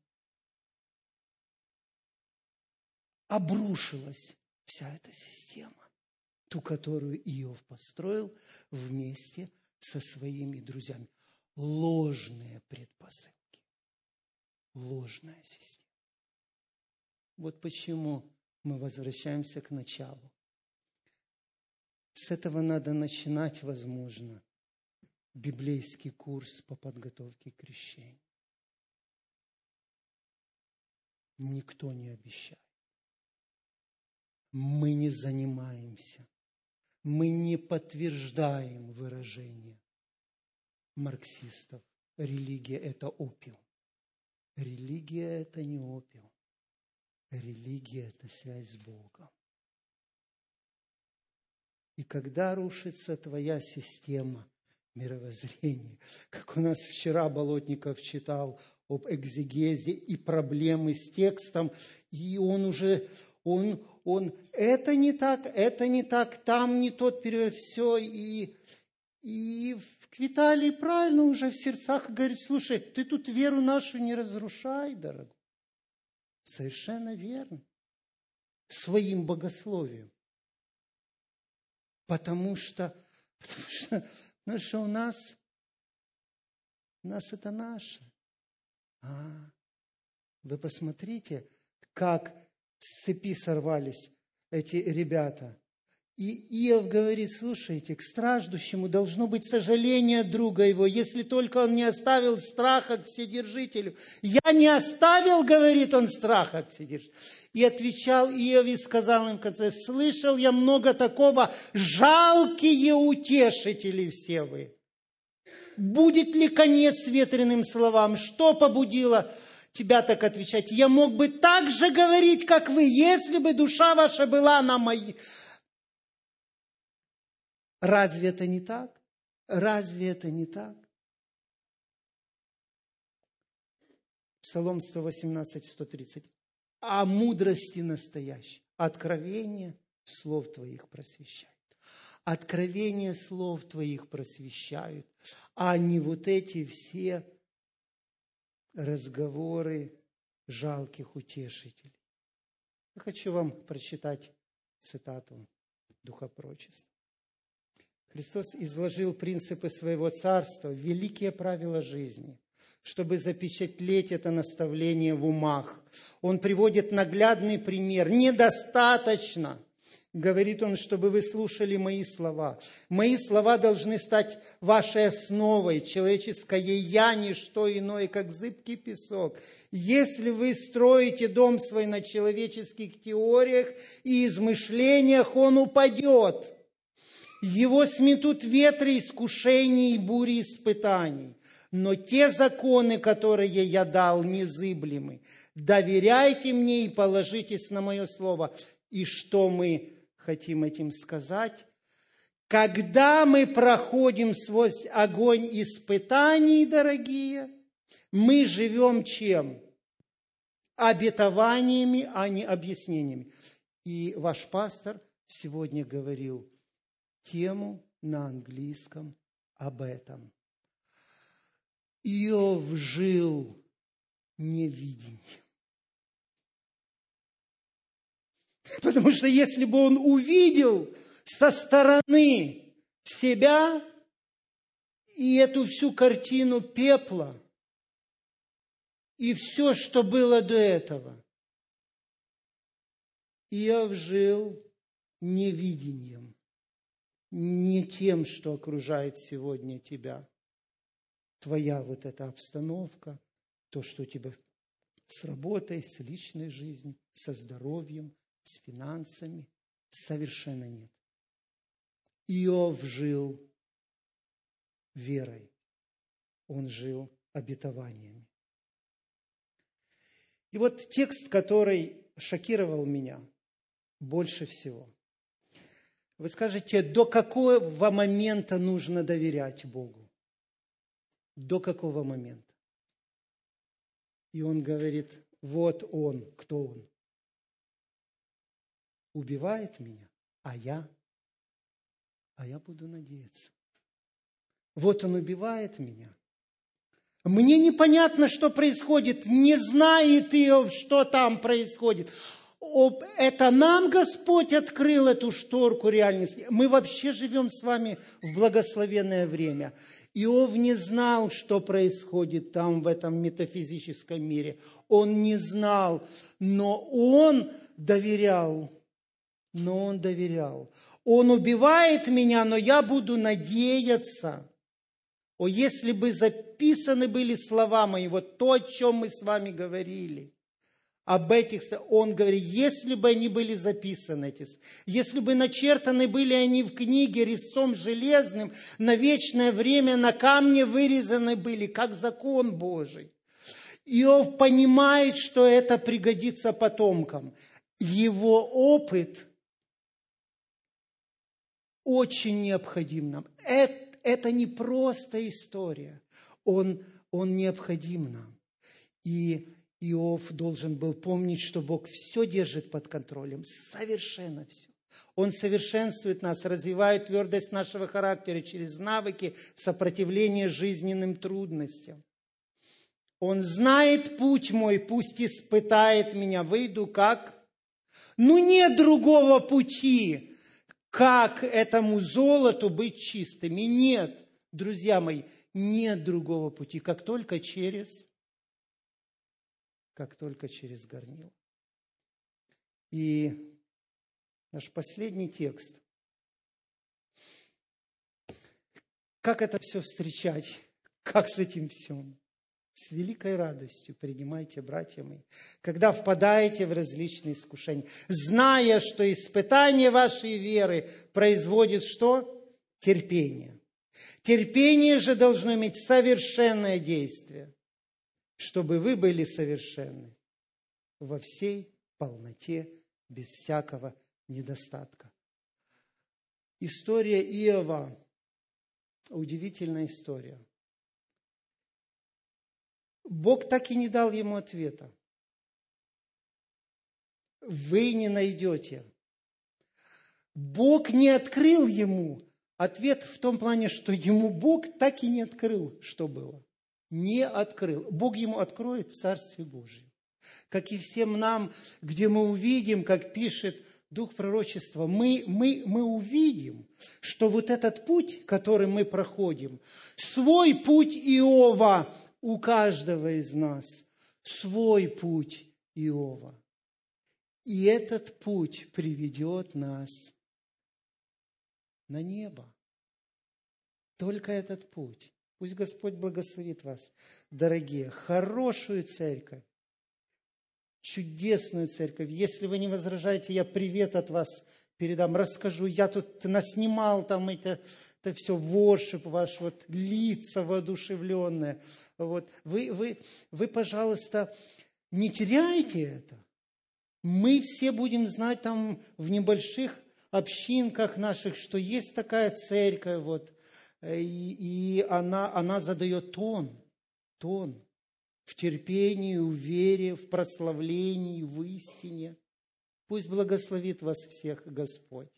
Обрушилась вся эта система. Ту, которую Иов построил вместе со своими друзьями. Ложные предпосылки. Ложная система. Вот почему мы возвращаемся к началу. С этого надо начинать, возможно, библейский курс по подготовке к крещению. Никто не обещает. Мы не занимаемся, мы не подтверждаем выражение марксистов. Религия – это опиум. Религия – это не опиум. Религия – это связь с Богом. И когда рушится твоя система мировоззрения, как у нас вчера Болотников читал об экзегезе и проблемы с текстом, и он уже, он, он, это не так, это не так, там не тот период, все, и, и Виталий правильно уже в сердцах говорит, слушай, ты тут веру нашу не разрушай, дорогой. Совершенно верно. Своим богословием. Потому что, потому что, потому что у нас, у нас это наше. А, вы посмотрите, как с цепи сорвались эти ребята. И Иов говорит, слушайте, к страждущему должно быть сожаление друга его, если только он не оставил страха к вседержителю. Я не оставил, говорит он, страха к вседержителю. И отвечал Иов и сказал им в конце, слышал я много такого, жалкие утешители все вы. Будет ли конец ветреным словам? Что побудило тебя так отвечать? Я мог бы так же говорить, как вы, если бы душа ваша была на моей Разве это не так? Разве это не так? Псалом 118, 130. О мудрости настоящей. Откровение слов Твоих просвещает. Откровение слов Твоих просвещают, а не вот эти все разговоры жалких утешителей. Я хочу вам прочитать цитату духопрочества. Христос изложил принципы своего царства, великие правила жизни, чтобы запечатлеть это наставление в умах. Он приводит наглядный пример. Недостаточно, говорит он, чтобы вы слушали мои слова. Мои слова должны стать вашей основой. Человеческое «я» – не что иное, как зыбкий песок. Если вы строите дом свой на человеческих теориях и измышлениях, он упадет – его сметут ветры искушений и бури испытаний. Но те законы, которые я дал, незыблемы. Доверяйте мне и положитесь на мое слово. И что мы хотим этим сказать? Когда мы проходим сквозь огонь испытаний, дорогие, мы живем чем? Обетованиями, а не объяснениями. И ваш пастор сегодня говорил – тему на английском об этом. Иов жил невидением. Потому что если бы он увидел со стороны себя и эту всю картину пепла, и все, что было до этого, Иов жил невидением не тем, что окружает сегодня тебя. Твоя вот эта обстановка, то, что у тебя с работой, с личной жизнью, со здоровьем, с финансами, совершенно нет. Иов жил верой, он жил обетованиями. И вот текст, который шокировал меня больше всего – вы скажете, до какого момента нужно доверять Богу? До какого момента? И он говорит, вот он, кто он? Убивает меня, а я? А я буду надеяться. Вот он убивает меня. Мне непонятно, что происходит. Не знает Иов, что там происходит это нам Господь открыл эту шторку реальности. Мы вообще живем с вами в благословенное время. Иов не знал, что происходит там, в этом метафизическом мире. Он не знал, но он доверял. Но он доверял. Он убивает меня, но я буду надеяться. О, если бы записаны были слова мои, вот то, о чем мы с вами говорили – об этих, он говорит, если бы они были записаны, эти, если бы начертаны были они в книге резцом железным, на вечное время на камне вырезаны были, как закон Божий. Иов понимает, что это пригодится потомкам. Его опыт очень необходим нам. Это, это не просто история, он, он необходим нам. И Иов должен был помнить, что Бог все держит под контролем, совершенно все. Он совершенствует нас, развивает твердость нашего характера через навыки сопротивления жизненным трудностям. Он знает путь мой, пусть испытает меня, выйду как? Ну нет другого пути, как этому золоту быть чистыми. Нет, друзья мои, нет другого пути, как только через как только через горнило. И наш последний текст. Как это все встречать? Как с этим всем? С великой радостью принимайте, братья мои, когда впадаете в различные искушения, зная, что испытание вашей веры производит что? Терпение. Терпение же должно иметь совершенное действие, чтобы вы были совершенны во всей полноте, без всякого недостатка. История Иова – удивительная история. Бог так и не дал ему ответа. Вы не найдете. Бог не открыл ему ответ в том плане, что ему Бог так и не открыл, что было. Не открыл. Бог ему откроет в Царстве Божьем. Как и всем нам, где мы увидим, как пишет Дух пророчества, мы, мы, мы увидим, что вот этот путь, который мы проходим, свой путь Иова у каждого из нас, свой путь Иова. И этот путь приведет нас на небо. Только этот путь. Пусть Господь благословит вас, дорогие, хорошую церковь, чудесную церковь. Если вы не возражаете, я привет от вас передам, расскажу. Я тут наснимал там это, это все, воршип ваш, вот лица воодушевленные. Вот. Вы, вы, вы, пожалуйста, не теряйте это. Мы все будем знать там в небольших общинках наших, что есть такая церковь, вот, и, и она, она задает тон, тон в терпении, в вере, в прославлении, в истине. Пусть благословит вас всех Господь.